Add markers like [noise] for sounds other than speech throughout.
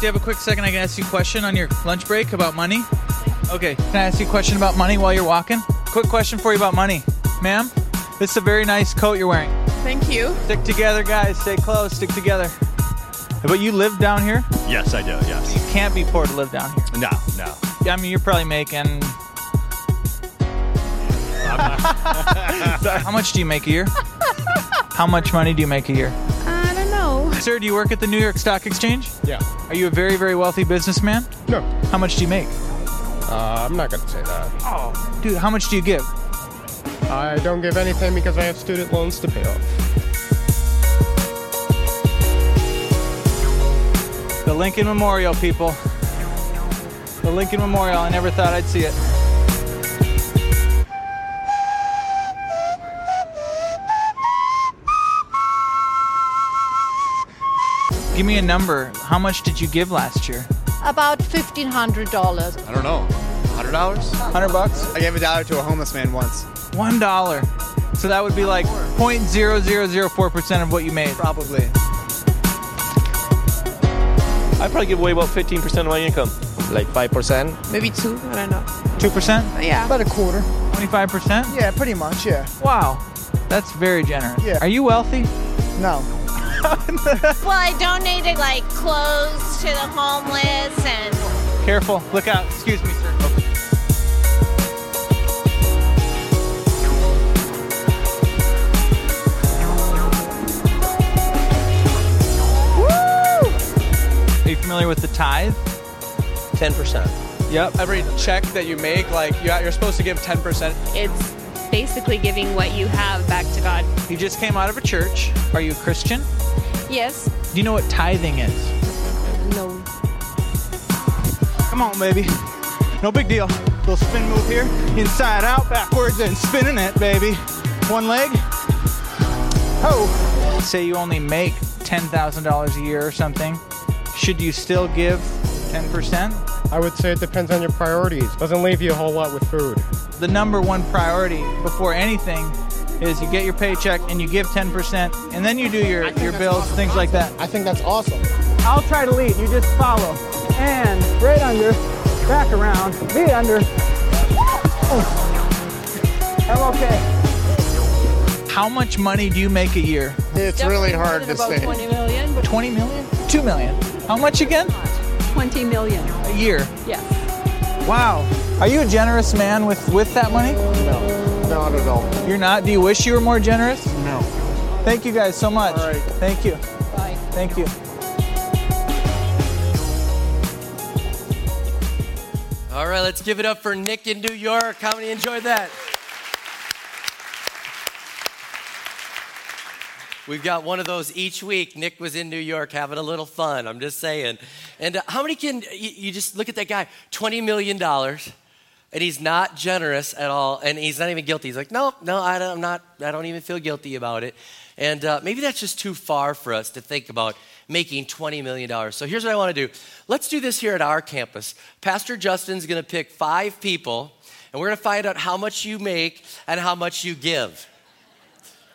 Do you have a quick second? I can ask you a question on your lunch break about money. Okay, can I ask you a question about money while you're walking? Quick question for you about money, ma'am. This is a very nice coat you're wearing. Thank you. Stick together, guys. Stay close. Stick together. But you live down here. Yes, I do. Yes. You can't be poor to live down here. No, no. I mean, you're probably making. [laughs] How much do you make a year? [laughs] How much money do you make a year? I don't know. Sir, do you work at the New York Stock Exchange? Yeah. Are you a very, very wealthy businessman? No. How much do you make? Uh, I'm not going to say that. Oh, dude, how much do you give? I don't give anything because I have student loans to pay off. The Lincoln Memorial, people. The Lincoln Memorial. I never thought I'd see it. Give me a number. How much did you give last year? About $1,500. I don't know. Hundred dollars? Hundred bucks? I gave a dollar to a homeless man once. One dollar. So that would be like 0.0004% of what you made. Probably. I probably give away about 15% of my income, like 5%. Maybe two. I don't know. 2%? Yeah. About a quarter. 25%? Yeah, pretty much, yeah. Wow. That's very generous. Yeah. Are you wealthy? No. [laughs] Well, I donated like clothes to the homeless and Careful. Look out. Excuse me, sir. Are you familiar with the tithe? 10%. Yep. Every check that you make, like you- you're supposed to give 10%. It's basically giving what you have back to God. You just came out of a church. Are you a Christian? Yes. Do you know what tithing is? No. Come on, baby. No big deal. Little spin move here. Inside out, backwards, and spinning it, baby. One leg. Ho. Say you only make $10,000 a year or something. Should you still give 10%? I would say it depends on your priorities. Doesn't leave you a whole lot with food. The number one priority before anything is you get your paycheck and you give 10%, and then you do your, your bills, things like that. I think that's awesome. I'll try to lead. You just follow. And right under, back around, be under. Oh. I'm okay. How much money do you make a year? It's really hard to say. 20 million. 20 million? 2 million. How much again? 20 million. A year. Yes. Wow. Are you a generous man with, with that money? No, not at all. You're not? Do you wish you were more generous? No. Thank you guys so much. All right. Thank you. Bye. Thank you. All right, let's give it up for Nick in New York. How many enjoyed that? We've got one of those each week. Nick was in New York having a little fun. I'm just saying. And uh, how many can you, you just look at that guy? $20 million. And he's not generous at all, and he's not even guilty. He's like, no, no, I don't, I'm not. I don't even feel guilty about it. And uh, maybe that's just too far for us to think about making $20 million. So here's what I want to do. Let's do this here at our campus. Pastor Justin's going to pick five people, and we're going to find out how much you make and how much you give.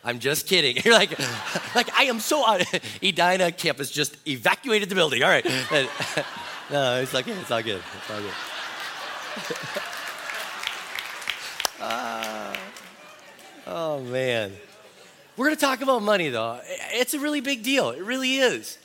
I'm just kidding. [laughs] You're like, [laughs] like I am so. [laughs] Edina campus just evacuated the building. All right. no, it's okay. It's all good. It's all good. Ah. oh man. We're going to talk about money, though. It's a really big deal. It really is.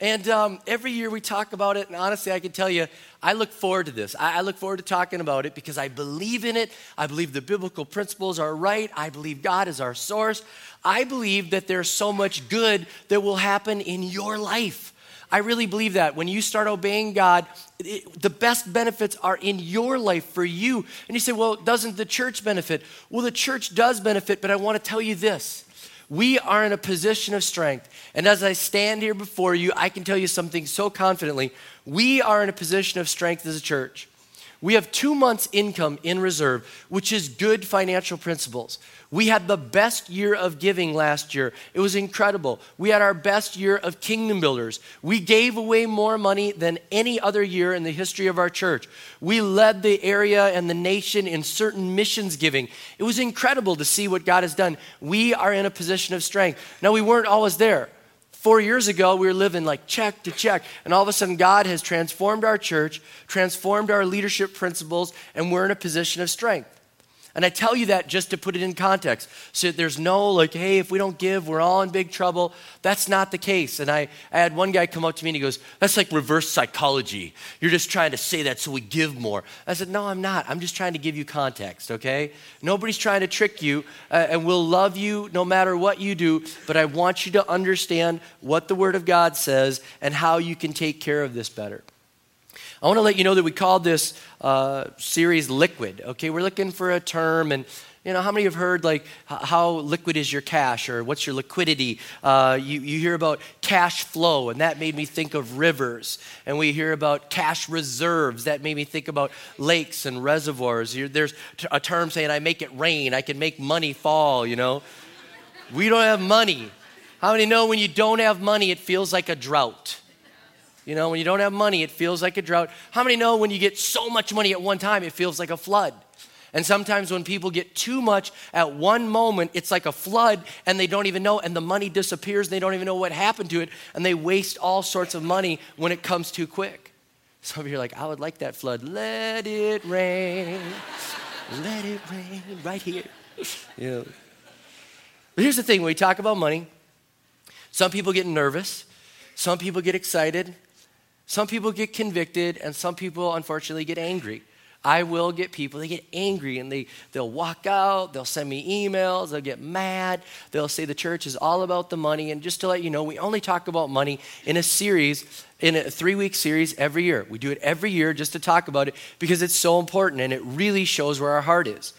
And um, every year we talk about it, and honestly, I can tell you, I look forward to this. I, I look forward to talking about it because I believe in it. I believe the biblical principles are right. I believe God is our source. I believe that there's so much good that will happen in your life. I really believe that. When you start obeying God, it, the best benefits are in your life for you. And you say, well, doesn't the church benefit? Well, the church does benefit, but I want to tell you this. We are in a position of strength. And as I stand here before you, I can tell you something so confidently. We are in a position of strength as a church. We have two months' income in reserve, which is good financial principles. We had the best year of giving last year. It was incredible. We had our best year of kingdom builders. We gave away more money than any other year in the history of our church. We led the area and the nation in certain missions giving. It was incredible to see what God has done. We are in a position of strength. Now, we weren't always there. Four years ago, we were living like check to check, and all of a sudden, God has transformed our church, transformed our leadership principles, and we're in a position of strength. And I tell you that just to put it in context. So there's no like, hey, if we don't give, we're all in big trouble. That's not the case. And I, I had one guy come up to me and he goes, that's like reverse psychology. You're just trying to say that so we give more. I said, no, I'm not. I'm just trying to give you context, okay? Nobody's trying to trick you, uh, and we'll love you no matter what you do, but I want you to understand what the Word of God says and how you can take care of this better. I want to let you know that we called this uh, series liquid. Okay, we're looking for a term, and you know, how many have heard like how liquid is your cash or what's your liquidity? Uh, you, you hear about cash flow, and that made me think of rivers. And we hear about cash reserves, that made me think about lakes and reservoirs. There's a term saying, I make it rain, I can make money fall, you know. We don't have money. How many know when you don't have money, it feels like a drought? You know, when you don't have money, it feels like a drought. How many know when you get so much money at one time, it feels like a flood? And sometimes when people get too much at one moment, it's like a flood and they don't even know, and the money disappears and they don't even know what happened to it, and they waste all sorts of money when it comes too quick. Some of you are like, I would like that flood. Let it rain. Let it rain right here. Know. But here's the thing when we talk about money, some people get nervous, some people get excited, some people get convicted, and some people, unfortunately, get angry. I will get people, they get angry and they, they'll walk out, they'll send me emails, they'll get mad, they'll say the church is all about the money. And just to let you know, we only talk about money in a series, in a three week series every year. We do it every year just to talk about it because it's so important and it really shows where our heart is.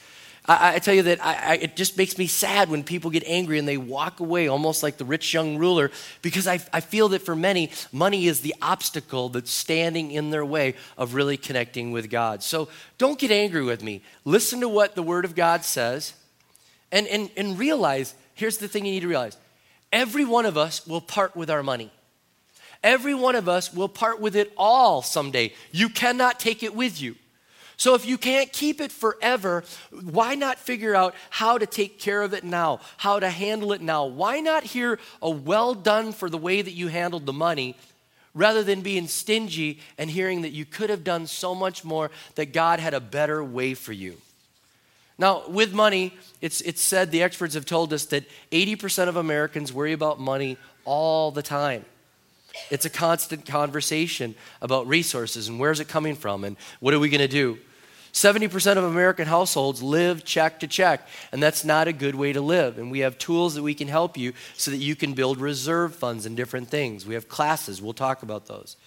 I, I tell you that I, I, it just makes me sad when people get angry and they walk away almost like the rich young ruler because I, I feel that for many, money is the obstacle that's standing in their way of really connecting with God. So don't get angry with me. Listen to what the Word of God says and, and, and realize here's the thing you need to realize every one of us will part with our money. Every one of us will part with it all someday. You cannot take it with you. So if you can't keep it forever, why not figure out how to take care of it now, how to handle it now? Why not hear a well done for the way that you handled the money rather than being stingy and hearing that you could have done so much more, that God had a better way for you? Now, with money, it's, it's said, the experts have told us that 80% of Americans worry about money all the time. It's a constant conversation about resources and where's it coming from and what are we going to do. 70% of American households live check to check, and that's not a good way to live. And we have tools that we can help you so that you can build reserve funds and different things. We have classes, we'll talk about those.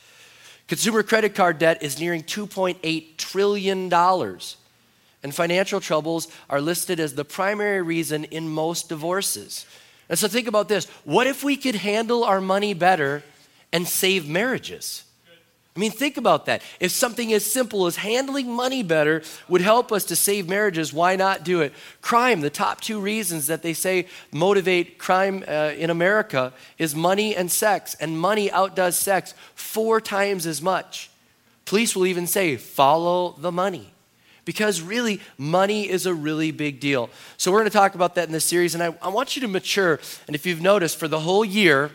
Consumer credit card debt is nearing $2.8 trillion, and financial troubles are listed as the primary reason in most divorces. And so think about this what if we could handle our money better and save marriages? I mean, think about that. If something as simple as handling money better would help us to save marriages, why not do it? Crime, the top two reasons that they say motivate crime uh, in America is money and sex, and money outdoes sex four times as much. Police will even say, follow the money. Because really, money is a really big deal. So, we're going to talk about that in this series, and I, I want you to mature. And if you've noticed, for the whole year,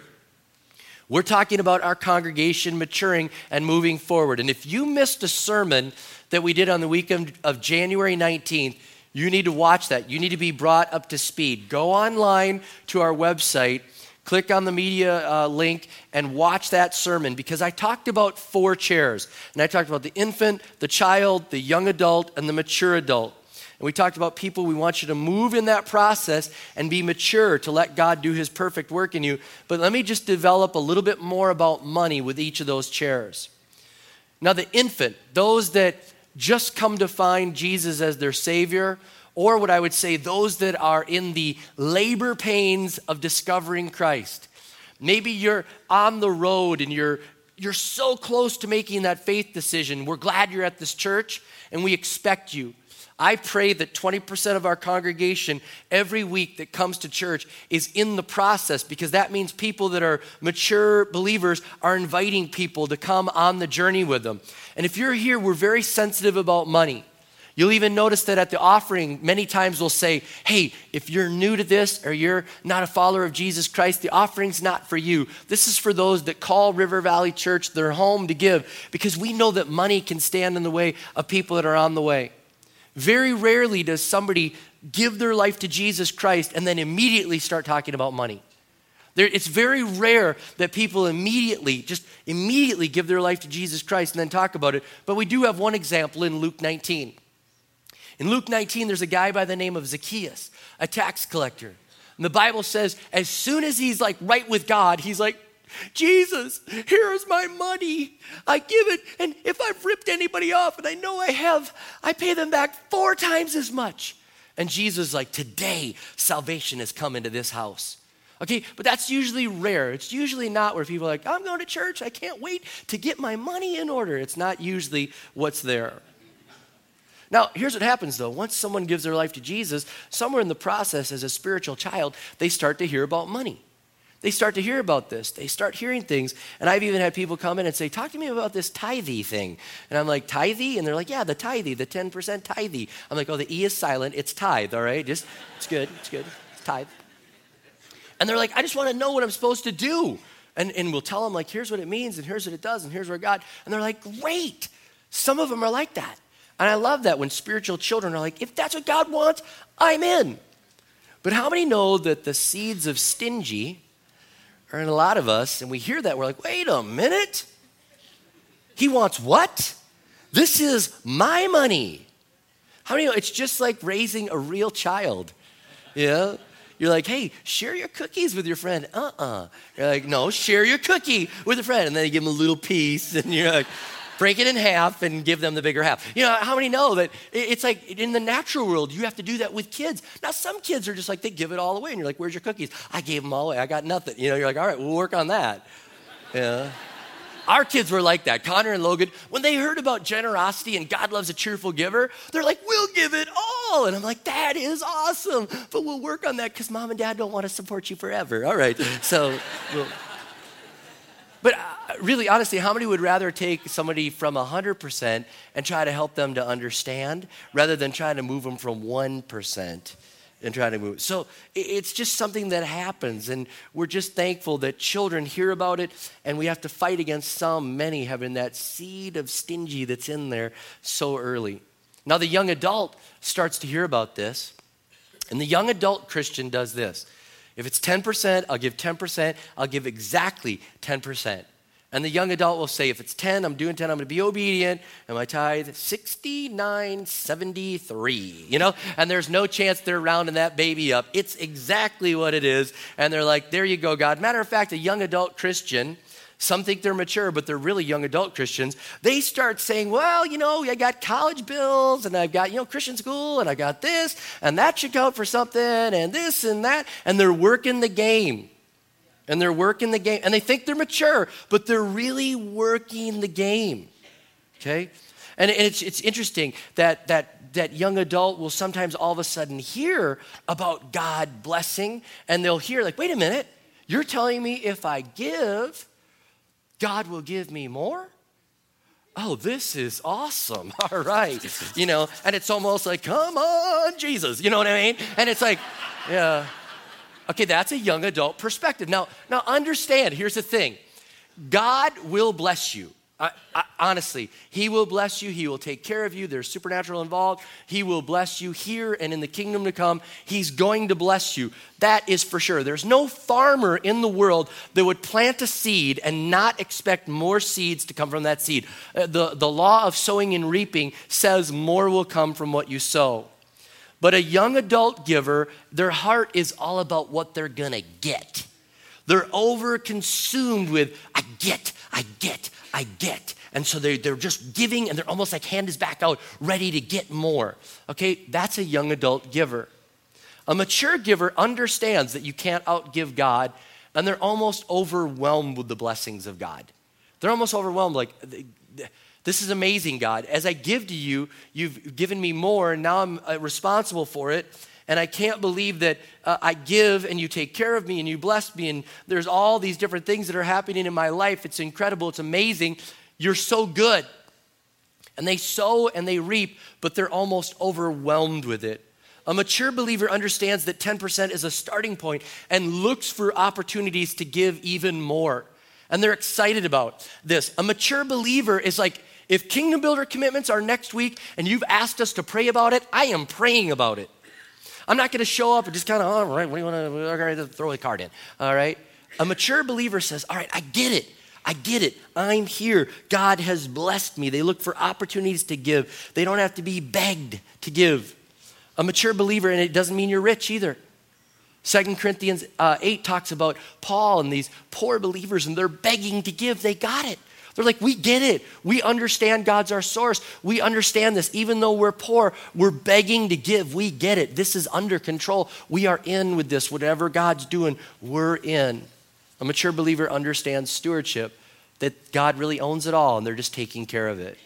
we're talking about our congregation maturing and moving forward. And if you missed a sermon that we did on the weekend of January 19th, you need to watch that. You need to be brought up to speed. Go online to our website, click on the media uh, link, and watch that sermon because I talked about four chairs. And I talked about the infant, the child, the young adult, and the mature adult. And we talked about people, we want you to move in that process and be mature to let God do his perfect work in you. But let me just develop a little bit more about money with each of those chairs. Now, the infant, those that just come to find Jesus as their Savior, or what I would say, those that are in the labor pains of discovering Christ. Maybe you're on the road and you're, you're so close to making that faith decision. We're glad you're at this church and we expect you. I pray that 20% of our congregation every week that comes to church is in the process because that means people that are mature believers are inviting people to come on the journey with them. And if you're here, we're very sensitive about money. You'll even notice that at the offering, many times we'll say, Hey, if you're new to this or you're not a follower of Jesus Christ, the offering's not for you. This is for those that call River Valley Church their home to give because we know that money can stand in the way of people that are on the way. Very rarely does somebody give their life to Jesus Christ and then immediately start talking about money. There, it's very rare that people immediately, just immediately give their life to Jesus Christ and then talk about it. But we do have one example in Luke 19. In Luke 19, there's a guy by the name of Zacchaeus, a tax collector. And the Bible says, as soon as he's like right with God, he's like, Jesus, here's my money. I give it. And if I've ripped anybody off, and I know I have, I pay them back four times as much. And Jesus, is like, today, salvation has come into this house. Okay, but that's usually rare. It's usually not where people are like, I'm going to church. I can't wait to get my money in order. It's not usually what's there. Now, here's what happens though. Once someone gives their life to Jesus, somewhere in the process as a spiritual child, they start to hear about money. They start to hear about this. They start hearing things. And I've even had people come in and say, Talk to me about this tithe thing. And I'm like, Tithe? And they're like, Yeah, the tithe, the 10% tithe. I'm like, Oh, the E is silent. It's tithe, all right? Just, it's good. It's good. It's tithe. And they're like, I just want to know what I'm supposed to do. And, and we'll tell them, like, here's what it means, and here's what it does, and here's where God. And they're like, Great. Some of them are like that. And I love that when spiritual children are like, if that's what God wants, I'm in. But how many know that the seeds of stingy are in a lot of us, and we hear that, we're like, wait a minute. He wants what? This is my money. How many know it's just like raising a real child? Yeah? You're like, hey, share your cookies with your friend. Uh uh-uh. uh. you are like, no, share your cookie with a friend. And then you give them a little piece, and you're like, break it in half and give them the bigger half. You know, how many know that it's like in the natural world, you have to do that with kids. Now, some kids are just like, they give it all away, and you're like, where's your cookies? I gave them all away. I got nothing. You know, you're like, all right, we'll work on that. Yeah. Our kids were like that. Connor and Logan, when they heard about generosity and God loves a cheerful giver, they're like, we'll give it all. And I'm like, that is awesome. But we'll work on that because mom and dad don't want to support you forever. All right. So, we'll. But really, honestly, how many would rather take somebody from 100% and try to help them to understand rather than trying to move them from 1%? and try to move. So it's just something that happens, and we're just thankful that children hear about it, and we have to fight against some, many having that seed of stingy that's in there so early. Now, the young adult starts to hear about this, and the young adult Christian does this. If it's 10%, I'll give 10%. I'll give exactly 10%. And the young adult will say, if it's 10, I'm doing 10, I'm going to be obedient. And my tithe, 69.73, you know? And there's no chance they're rounding that baby up. It's exactly what it is. And they're like, there you go, God. Matter of fact, a young adult Christian some think they're mature, but they're really young adult Christians. They start saying, well, you know, I got college bills and I've got, you know, Christian school and I got this and that should count for something and this and that. And they're working the game. And they're working the game. And they think they're mature, but they're really working the game. Okay? And it's, it's interesting that, that, that young adult will sometimes all of a sudden hear about God blessing, and they'll hear, like, wait a minute, you're telling me if I give, God will give me more? Oh, this is awesome. [laughs] All right. You know, and it's almost like, come on, Jesus. You know what I mean? And it's like, yeah. Okay, that's a young adult perspective. Now, now understand, here's the thing. God will bless you. I, I, honestly, He will bless you. He will take care of you. There's supernatural involved. He will bless you here and in the kingdom to come. He's going to bless you. That is for sure. There's no farmer in the world that would plant a seed and not expect more seeds to come from that seed. Uh, the, the law of sowing and reaping says more will come from what you sow. But a young adult giver, their heart is all about what they're gonna get. They're over consumed with, I get, I get, I get. And so they're, they're just giving and they're almost like hand is back out, ready to get more. Okay, that's a young adult giver. A mature giver understands that you can't outgive God, and they're almost overwhelmed with the blessings of God. They're almost overwhelmed, like, this is amazing, God. As I give to you, you've given me more, and now I'm uh, responsible for it. And I can't believe that uh, I give and you take care of me and you bless me, and there's all these different things that are happening in my life. It's incredible, it's amazing. You're so good. And they sow and they reap, but they're almost overwhelmed with it. A mature believer understands that 10% is a starting point and looks for opportunities to give even more. And they're excited about this. A mature believer is like, if Kingdom Builder commitments are next week and you've asked us to pray about it, I am praying about it. I'm not going to show up and just kind of, all right, what do you want to, all right, throw a card in, all right? A mature believer says, all right, I get it. I get it. I'm here. God has blessed me. They look for opportunities to give. They don't have to be begged to give. A mature believer, and it doesn't mean you're rich either. Second Corinthians uh, 8 talks about Paul and these poor believers, and they're begging to give. They got it. They're like, we get it. We understand God's our source. We understand this. Even though we're poor, we're begging to give. We get it. This is under control. We are in with this. Whatever God's doing, we're in. A mature believer understands stewardship, that God really owns it all and they're just taking care of it.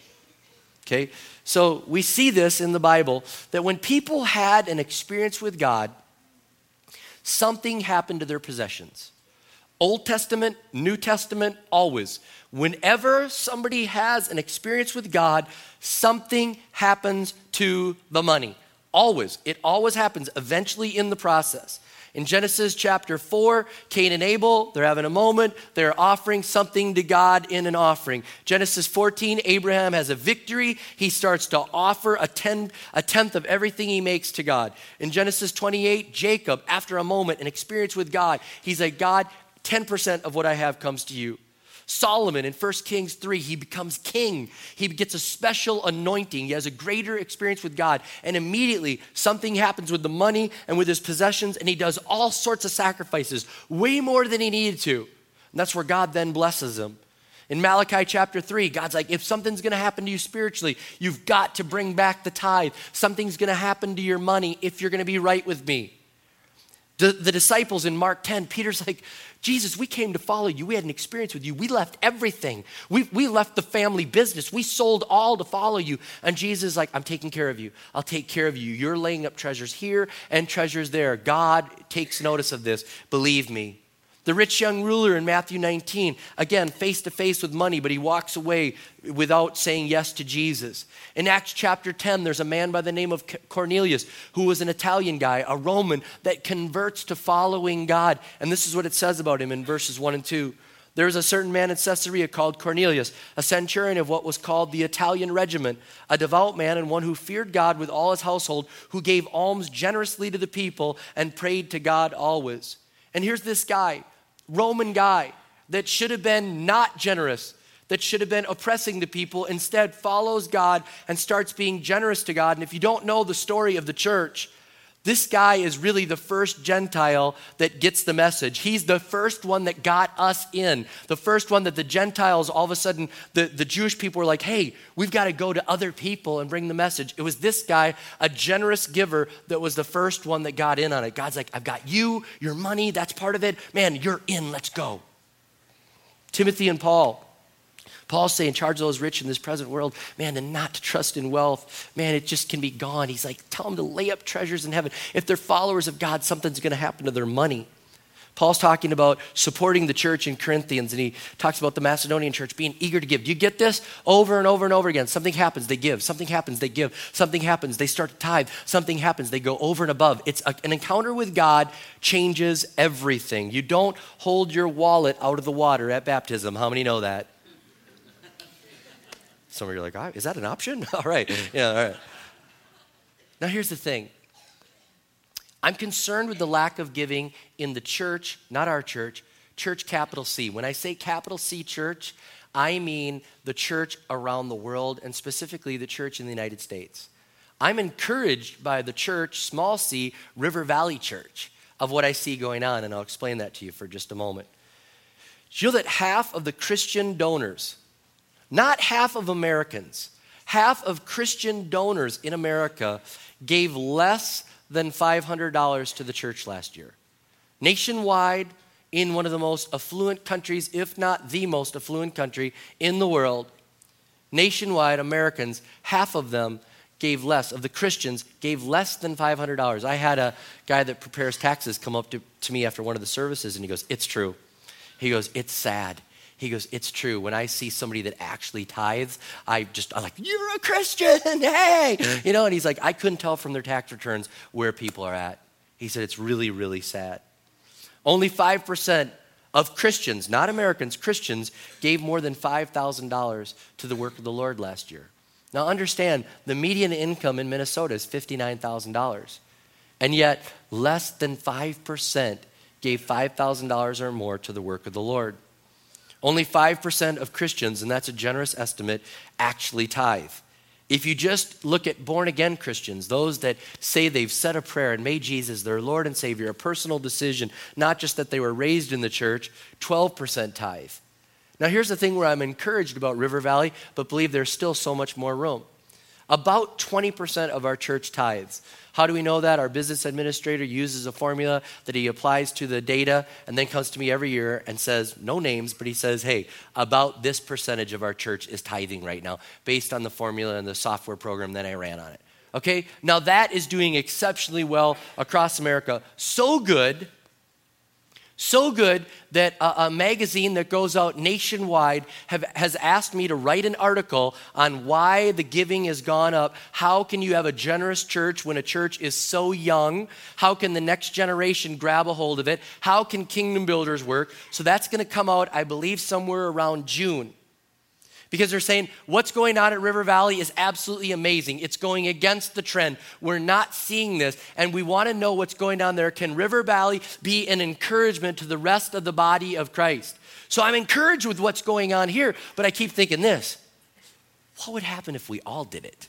Okay? So we see this in the Bible that when people had an experience with God, something happened to their possessions. Old Testament, New Testament, always. Whenever somebody has an experience with God, something happens to the money. Always. It always happens eventually in the process. In Genesis chapter 4, Cain and Abel, they're having a moment. They're offering something to God in an offering. Genesis 14, Abraham has a victory. He starts to offer a, ten, a tenth of everything he makes to God. In Genesis 28, Jacob, after a moment, an experience with God, he's like, God, 10% of what I have comes to you. Solomon in 1 Kings 3, he becomes king. He gets a special anointing. He has a greater experience with God. And immediately something happens with the money and with his possessions, and he does all sorts of sacrifices, way more than he needed to. And that's where God then blesses him. In Malachi chapter 3, God's like, if something's gonna happen to you spiritually, you've got to bring back the tithe. Something's gonna happen to your money if you're gonna be right with me. The, the disciples in Mark 10, Peter's like, Jesus, we came to follow you. We had an experience with you. We left everything. We, we left the family business. We sold all to follow you. And Jesus is like, I'm taking care of you. I'll take care of you. You're laying up treasures here and treasures there. God takes notice of this. Believe me. The rich young ruler in Matthew 19, again, face to face with money, but he walks away without saying yes to Jesus. In Acts chapter 10, there's a man by the name of Cornelius who was an Italian guy, a Roman, that converts to following God. And this is what it says about him in verses 1 and 2. There was a certain man in Caesarea called Cornelius, a centurion of what was called the Italian regiment, a devout man and one who feared God with all his household, who gave alms generously to the people and prayed to God always. And here's this guy Roman guy that should have been not generous, that should have been oppressing the people, instead follows God and starts being generous to God. And if you don't know the story of the church, this guy is really the first Gentile that gets the message. He's the first one that got us in. The first one that the Gentiles, all of a sudden, the, the Jewish people were like, hey, we've got to go to other people and bring the message. It was this guy, a generous giver, that was the first one that got in on it. God's like, I've got you, your money, that's part of it. Man, you're in, let's go. Timothy and Paul. Paul's saying, charge those rich in this present world, man, and not to trust in wealth. Man, it just can be gone. He's like, tell them to lay up treasures in heaven. If they're followers of God, something's going to happen to their money. Paul's talking about supporting the church in Corinthians, and he talks about the Macedonian church being eager to give. Do you get this? Over and over and over again. Something happens, they give. Something happens, they give. Something happens, they start to tithe. Something happens, they go over and above. It's a, an encounter with God changes everything. You don't hold your wallet out of the water at baptism. How many know that? Some of you are like, oh, is that an option? [laughs] all right. Yeah, all right. Now, here's the thing I'm concerned with the lack of giving in the church, not our church, church capital C. When I say capital C church, I mean the church around the world and specifically the church in the United States. I'm encouraged by the church, small c, River Valley Church, of what I see going on, and I'll explain that to you for just a moment. You know that half of the Christian donors, not half of Americans, half of Christian donors in America gave less than $500 to the church last year? Nationwide, in one of the most affluent countries, if not the most affluent country in the world, nationwide, Americans, half of them gave less, of the Christians, gave less than $500. I had a guy that prepares taxes come up to, to me after one of the services and he goes, It's true. He goes, It's sad. He goes, It's true. When I see somebody that actually tithes, I just, I'm like, You're a Christian. [laughs] Hey. You know, and he's like, I couldn't tell from their tax returns where people are at. He said, It's really, really sad. Only 5% of Christians, not Americans, Christians, gave more than $5,000 to the work of the Lord last year. Now, understand the median income in Minnesota is $59,000. And yet, less than 5% gave $5,000 or more to the work of the Lord. Only 5% of Christians, and that's a generous estimate, actually tithe. If you just look at born again Christians, those that say they've said a prayer and made Jesus their Lord and Savior, a personal decision, not just that they were raised in the church, 12% tithe. Now, here's the thing where I'm encouraged about River Valley, but believe there's still so much more room. About 20% of our church tithes. How do we know that? Our business administrator uses a formula that he applies to the data and then comes to me every year and says, no names, but he says, hey, about this percentage of our church is tithing right now based on the formula and the software program that I ran on it. Okay? Now that is doing exceptionally well across America. So good so good that a, a, magazine that goes out nationwide have, has asked me to write an article on why the giving has gone up. How can you have a generous church when a church is so young? How can the next generation grab a hold of it? How can kingdom builders work? So that's going to come out, I believe, somewhere around June because they're saying what's going on at River Valley is absolutely amazing. It's going against the trend. We're not seeing this, and we want to know what's going on there. Can River Valley be an encouragement to the rest of the body of Christ? So I'm encouraged with what's going on here, but I keep thinking this what would happen if we all did it?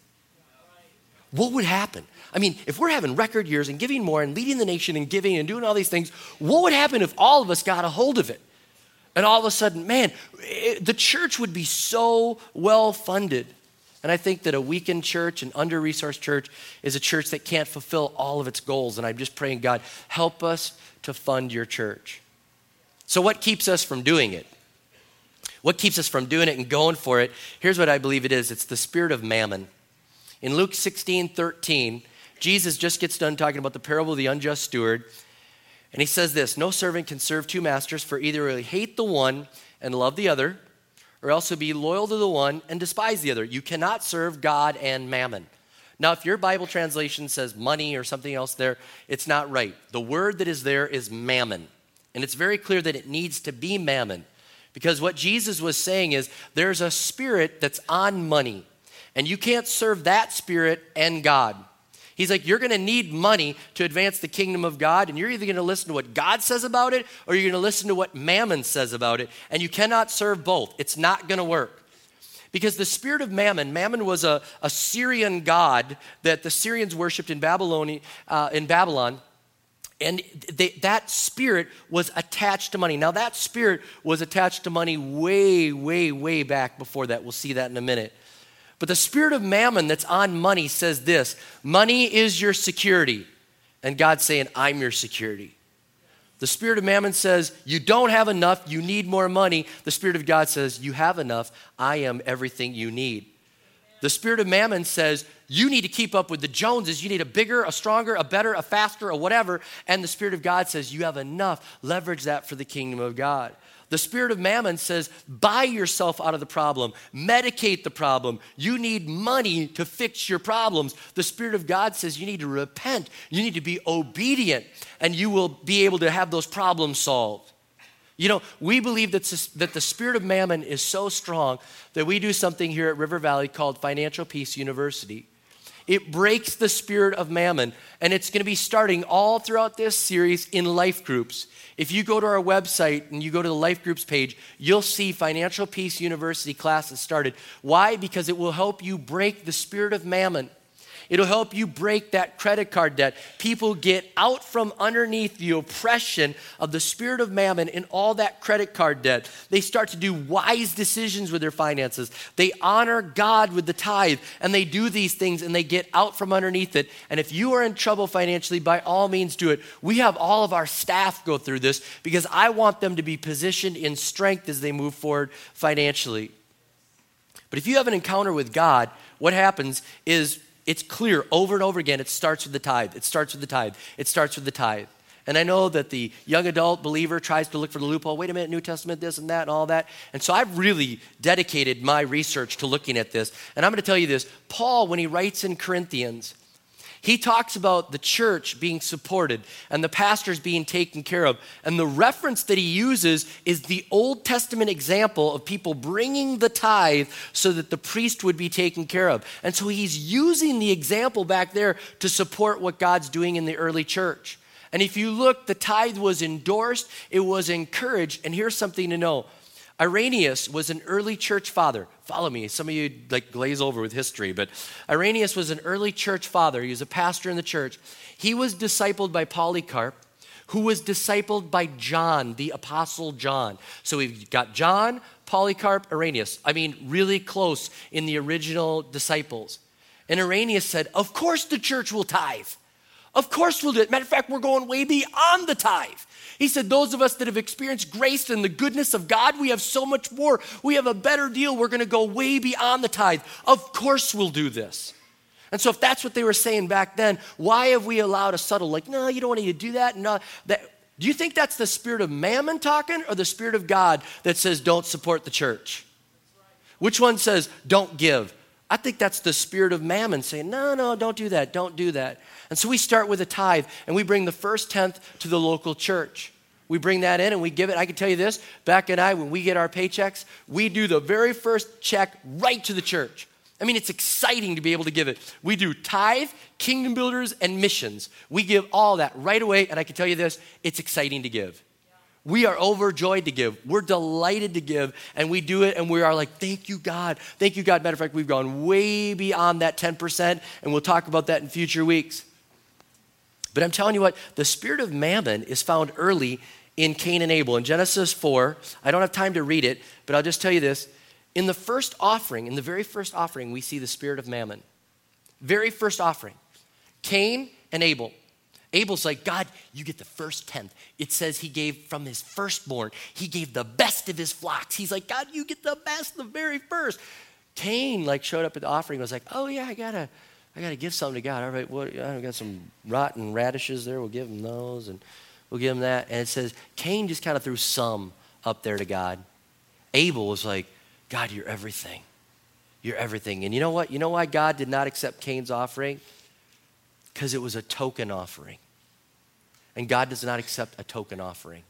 What would happen? I mean, if we're having record years and giving more and leading the nation and giving and doing all these things, what would happen if all of us got a hold of it? And all of a sudden, man, it, the church would be so well funded. And I think that a weakened church, an under resourced church, is a church that can't fulfill all of its goals. And I'm just praying, God, help us to fund your church. So, what keeps us from doing it? What keeps us from doing it and going for it? Here's what I believe it is it's the spirit of mammon. In Luke 16 13, Jesus just gets done talking about the parable of the unjust steward. And he says this No servant can serve two masters, for either he'll hate the one and love the other, or else he'll be loyal to the one and despise the other. You cannot serve God and mammon. Now, if your Bible translation says money or something else there, it's not right. The word that is there is mammon. And it's very clear that it needs to be mammon. Because what Jesus was saying is there's a spirit that's on money, and you can't serve that spirit and God. He's like, you're going to need money to advance the kingdom of God, and you're either going to listen to what God says about it or you're going to listen to what mammon says about it. And you cannot serve both. It's not going to work. Because the spirit of Mammon, Mammon was a, a Syrian god that the Syrians worshipped in, Babylon, uh, in Babylon. And they, that spirit was attached to money. Now, that spirit was attached to money way, way, way back before that. We'll see that in a minute. But the spirit of mammon that's on money says this money is your security. And God's saying, I'm your security. The spirit of mammon says, You don't have enough, you need more money. The spirit of God says, You have enough, I am everything you need. The spirit of mammon says, You need to keep up with the Joneses. You need a bigger, a stronger, a better, a faster, a whatever. And the spirit of God says, You have enough. Leverage that for the kingdom of God. The spirit of mammon says, buy yourself out of the problem, medicate the problem. You need money to fix your problems. The spirit of God says, you need to repent, you need to be obedient, and you will be able to have those problems solved. You know, we believe that, that the spirit of mammon is so strong that we do something here at River Valley called Financial Peace University. It breaks the spirit of mammon, and it's going to be starting all throughout this series in life groups. If you go to our website and you go to the life groups page, you'll see Financial Peace University classes started. Why? Because it will help you break the spirit of mammon. It'll help you break that credit card debt. People get out from underneath the oppression of the spirit of mammon and all that credit card debt. They start to do wise decisions with their finances. They honor God with the tithe and they do these things and they get out from underneath it. And if you are in trouble financially, by all means do it. We have all of our staff go through this because I want them to be positioned in strength as they move forward financially. But if you have an encounter with God, what happens is it's clear over and over again. It starts with the tithe. It starts with the tithe. It starts with the tithe. And I know that the young adult believer tries to look for the loophole. Wait a minute, New Testament, this and that, and all that. And so I've really dedicated my research to looking at this. And I'm going to tell you this Paul, when he writes in Corinthians, he talks about the church being supported and the pastors being taken care of. And the reference that he uses is the Old Testament example of people bringing the tithe so that the priest would be taken care of. And so he's using the example back there to support what God's doing in the early church. And if you look, the tithe was endorsed, it was encouraged. And here's something to know Irenaeus was an early church father. Follow me. Some of you like glaze over with history, but Irenaeus was an early church father. He was a pastor in the church. He was discipled by Polycarp, who was discipled by John, the apostle John. So we've got John, Polycarp, Irenaeus. I mean, really close in the original disciples. And Irenaeus said, Of course the church will tithe. Of course we'll do it. Matter of fact, we're going way beyond the tithe. He said, Those of us that have experienced grace and the goodness of God, we have so much more. We have a better deal. We're going to go way beyond the tithe. Of course, we'll do this. And so, if that's what they were saying back then, why have we allowed a subtle, like, no, you don't want to do that? No, that. Do you think that's the spirit of mammon talking or the spirit of God that says, don't support the church? Which one says, don't give? I think that's the spirit of mammon saying, no, no, don't do that, don't do that. And so we start with a tithe and we bring the first tenth to the local church. We bring that in and we give it. I can tell you this back in I, when we get our paychecks, we do the very first check right to the church. I mean, it's exciting to be able to give it. We do tithe, kingdom builders, and missions. We give all that right away. And I can tell you this it's exciting to give. We are overjoyed to give. We're delighted to give, and we do it, and we are like, thank you, God. Thank you, God. Matter of fact, we've gone way beyond that 10%, and we'll talk about that in future weeks. But I'm telling you what, the spirit of mammon is found early in Cain and Abel. In Genesis 4, I don't have time to read it, but I'll just tell you this. In the first offering, in the very first offering, we see the spirit of mammon. Very first offering. Cain and Abel. Abel's like, God, you get the first tenth. It says he gave from his firstborn, he gave the best of his flocks. He's like, God, you get the best, the very first. Cain like showed up at the offering, was like, oh yeah, I gotta, I got to give something to God. All right, what, I got some rotten radishes there. We'll give him those and we'll give him that. And it says Cain just kind of threw some up there to God. Abel was like, God, you're everything. You're everything. And you know what? You know why God did not accept Cain's offering? Because it was a token offering. And God does not accept a token offering.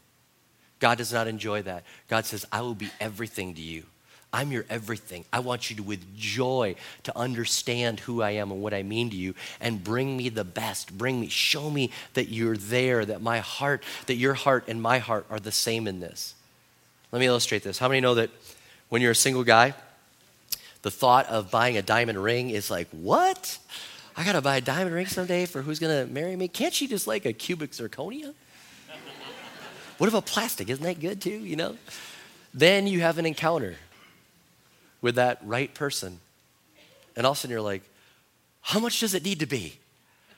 God does not enjoy that. God says, I will be everything to you. I'm your everything. I want you to, with joy, to understand who I am and what I mean to you and bring me the best. Bring me, show me that you're there, that my heart, that your heart and my heart are the same in this. Let me illustrate this. How many know that when you're a single guy, the thought of buying a diamond ring is like, what? I gotta buy a diamond ring someday for who's gonna marry me? Can't she just like a cubic zirconia? what about plastic? Isn't that good too, you know? Then you have an encounter with that right person. And all of a sudden you're like, how much does it need to be?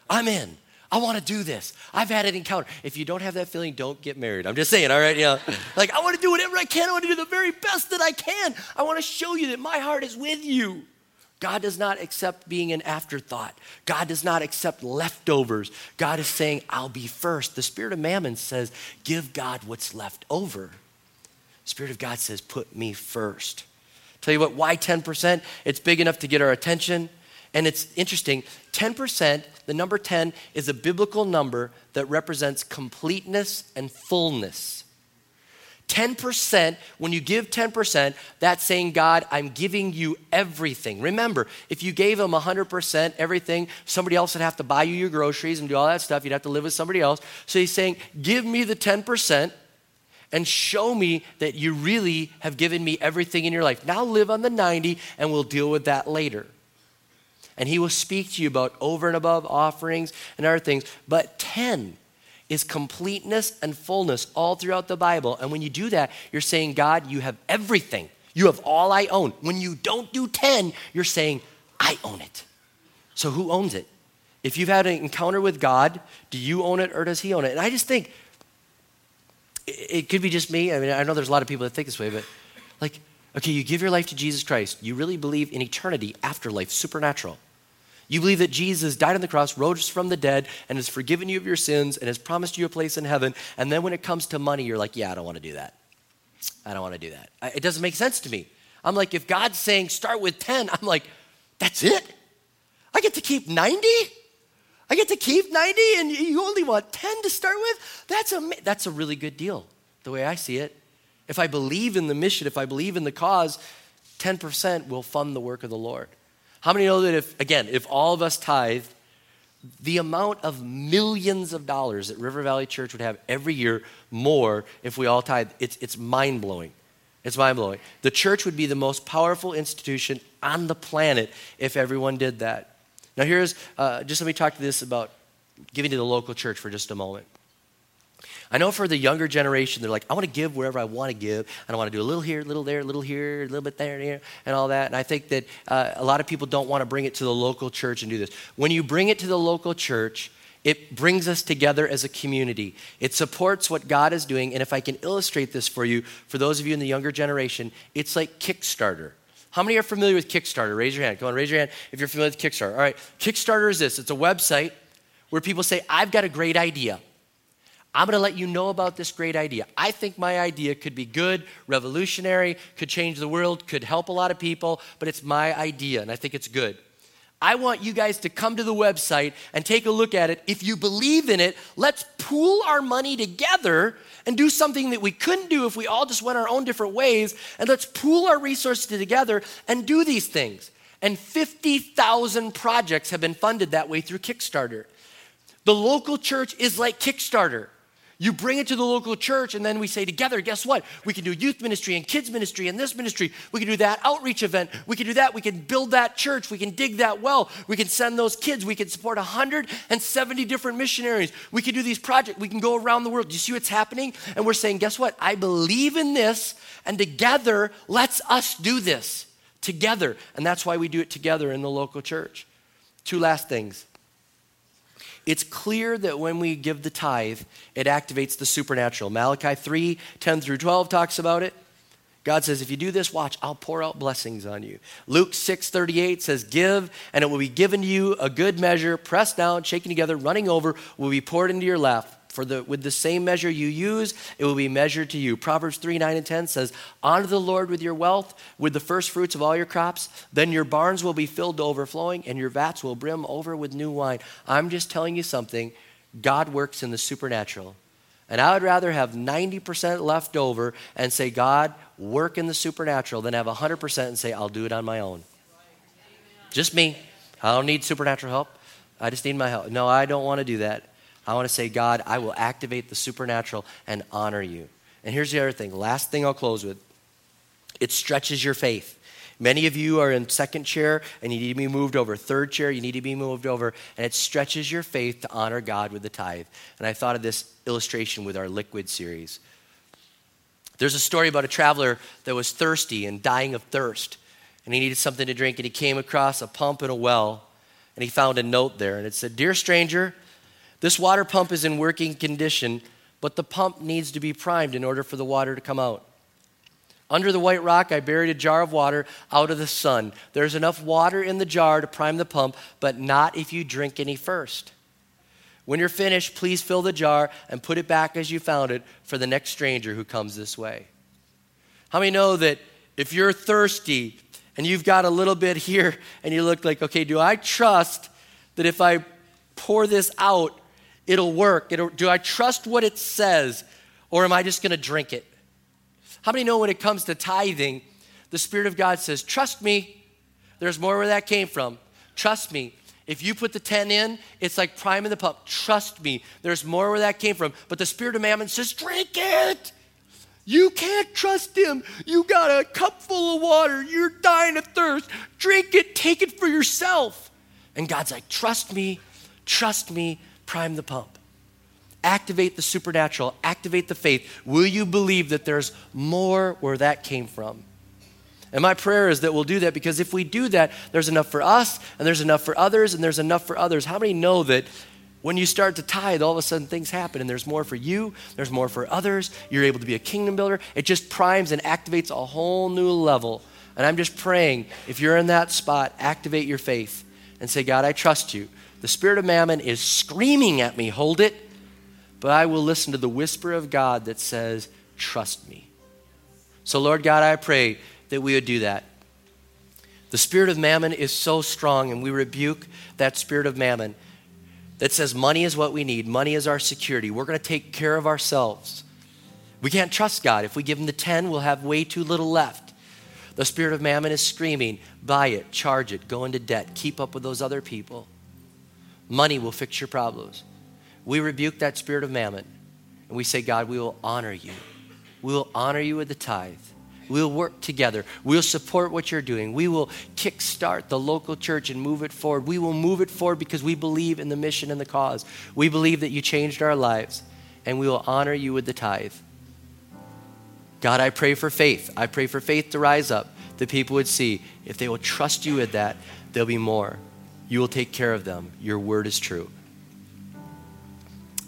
I'm in. I want to do this. I've had an encounter. If you don't have that feeling, don't get married. I'm just saying, all right? Know, [laughs] like, I want to do whatever I can. I want to do the very best that I can. I want to show you that my heart is with you. God does not accept being an afterthought. God does not accept leftovers. God is saying, I'll be first. The spirit of mammon says, give God what's left over. Spirit of God says, put me first. Tell you what, why 10%? It's big enough to get our attention. And it's interesting 10%, the number 10, is a biblical number that represents completeness and fullness. 10%, when you give 10%, that's saying, God, I'm giving you everything. Remember, if you gave him 100% everything, somebody else would have to buy you your groceries and do all that stuff. You'd have to live with somebody else. So he's saying, Give me the 10% and show me that you really have given me everything in your life. Now live on the 90 and we'll deal with that later. and he will speak to you about over and above offerings and other things. But 10 is completeness and fullness all throughout the Bible. And when you do that, you're saying, God, you have everything. You have all I own. When you don't do 10, you're saying, I own it. So who owns it? If you've had an encounter with God, do you own it or does he own it? And I just think it could be just me. I mean, I know there's a lot of people that think this way, but like, okay, you give your life to Jesus Christ. You really believe in eternity, afterlife, supernatural. You believe that Jesus died on the cross, rose from the dead, and has forgiven you of your sins and has promised you a place in heaven. And then when it comes to money, you're like, yeah, I don't want to do that. I don't want to do that. It doesn't make sense to me. I'm like, if God's saying start with 10, I'm like, that's it? I get to keep 90? I get to keep 90 and you only want 10 to start with? That's a, that's a really good deal, the way I see it. If I believe in the mission, if I believe in the cause, 10% will fund the work of the Lord. How many know that if, again, if all of us tithe, the amount of millions of dollars that River Valley Church would have every year more if we all tithe, it's, it's mind blowing. It's mind blowing. The church would be the most powerful institution on the planet if everyone did that. Now, here's uh, just let me talk to this about giving to the local church for just a moment. I know for the younger generation, they're like, I want to give wherever I want to give. and I want to do a little here, a little there, a little here, a little bit there, here, and all that. And I think that uh, a lot of people don't want to bring it to the local church and do this. When you bring it to the local church, it brings us together as a community. It supports what God is doing. And if I can illustrate this for you, for those of you in the younger generation, it's like Kickstarter. How many are familiar with Kickstarter? Raise your hand. Come on, raise your hand if you're familiar with Kickstarter. All right, Kickstarter is this it's a website where people say, I've got a great idea. I'm going to let you know about this great idea. I think my idea could be good, revolutionary, could change the world, could help a lot of people, but it's my idea and I think it's good. I want you guys to come to the website and take a look at it. If you believe in it, let's pool our money together and do something that we couldn't do if we all just went our own different ways. And let's pool our resources together and do these things. And 50,000 projects have been funded that way through Kickstarter. The local church is like Kickstarter. You bring it to the local church, and then we say together, guess what? We can do youth ministry and kids ministry and this ministry. We can do that outreach event. We can do that. We can build that church. We can dig that well. We can send those kids. We can support 170 different missionaries. We can do these projects. We can go around the world. Do you see what's happening? And we're saying, guess what? I believe in this, and together, let's us do this together. And that's why we do it together in the local church. Two last things. It's clear that when we give the tithe, it activates the supernatural. Malachi 3 10 through 12 talks about it. God says, if you do this, watch, I'll pour out blessings on you. Luke 6 38 says, Give, and it will be given to you a good measure, pressed down, shaken together, running over, will be poured into your lap. For the, with the same measure you use, it will be measured to you. Proverbs 3 9 and 10 says, Honor the Lord with your wealth, with the first fruits of all your crops. Then your barns will be filled to overflowing, and your vats will brim over with new wine. I'm just telling you something. God works in the supernatural. And I would rather have 90% left over and say, God, work in the supernatural, than have 100% and say, I'll do it on my own. Just me. I don't need supernatural help. I just need my help. No, I don't want to do that. I want to say, God, I will activate the supernatural and honor you. And here's the other thing last thing I'll close with it stretches your faith. Many of you are in second chair and you need to be moved over. Third chair, you need to be moved over. And it stretches your faith to honor God with the tithe. And I thought of this illustration with our liquid series. There's a story about a traveler that was thirsty and dying of thirst. And he needed something to drink. And he came across a pump and a well. And he found a note there. And it said, Dear stranger, this water pump is in working condition, but the pump needs to be primed in order for the water to come out. Under the white rock, I buried a jar of water out of the sun. There's enough water in the jar to prime the pump, but not if you drink any first. When you're finished, please fill the jar and put it back as you found it for the next stranger who comes this way. How many know that if you're thirsty and you've got a little bit [laughs] here and you look like, okay, do I trust that if I pour this out, it'll work? It'll, do I trust what it says or am I just going to drink it? How many know when it comes to tithing, the Spirit of God says, Trust me. There's more where that came from. Trust me. If you put the 10 in, it's like priming the pump. Trust me. There's more where that came from. But the Spirit of Mammon says, Drink it. You can't trust him. You got a cup full of water. You're dying of thirst. Drink it. Take it for yourself. And God's like, trust me, trust me, prime the pump. Activate the supernatural, activate the faith. Will you believe that there's more where that came from? And my prayer is that we'll do that because if we do that, there's enough for us, and there's enough for others, and there's enough for others. How many know that when you start to tithe, all of a sudden things happen, and there's more for you, there's more for others, you're able to be a kingdom builder? It just primes and activates a whole new level. And I'm just praying, if you're in that spot, activate your faith and say, God, I trust you. The spirit of mammon is screaming at me, hold it, but I will listen to the whisper of God that says, trust me. So, Lord God, I pray that we would do that. The spirit of mammon is so strong, and we rebuke that spirit of mammon that says money is what we need, money is our security. We're going to take care of ourselves. We can't trust God. If we give Him the 10, we'll have way too little left. The spirit of mammon is screaming, buy it, charge it, go into debt, keep up with those other people. Money will fix your problems. We rebuke that spirit of mammon and we say, God, we will honor you. We will honor you with the tithe. We'll work together. We'll support what you're doing. We will kickstart the local church and move it forward. We will move it forward because we believe in the mission and the cause. We believe that you changed our lives, and we will honor you with the tithe. God, I pray for faith. I pray for faith to rise up, that people would see if they will trust you with that, there'll be more. You will take care of them. Your word is true.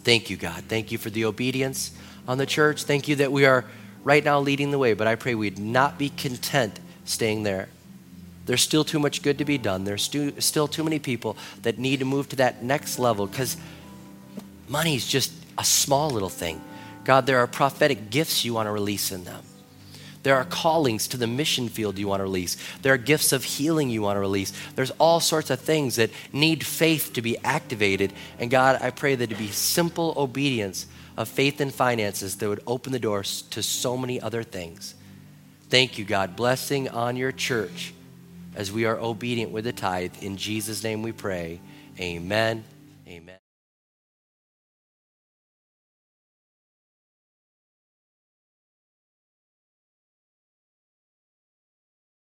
Thank you, God. Thank you for the obedience on the church. Thank you that we are right now leading the way, but I pray we'd not be content staying there. There's still too much good to be done. There's stu- still too many people that need to move to that next level because money's just a small little thing. God, there are prophetic gifts you want to release in them. There are callings to the mission field you want to release. There are gifts of healing you want to release. There's all sorts of things that need faith to be activated. And God, I pray that it be simple obedience of faith and finances that would open the doors to so many other things. Thank you, God. Blessing on your church as we are obedient with the tithe. In Jesus' name we pray. Amen. Amen.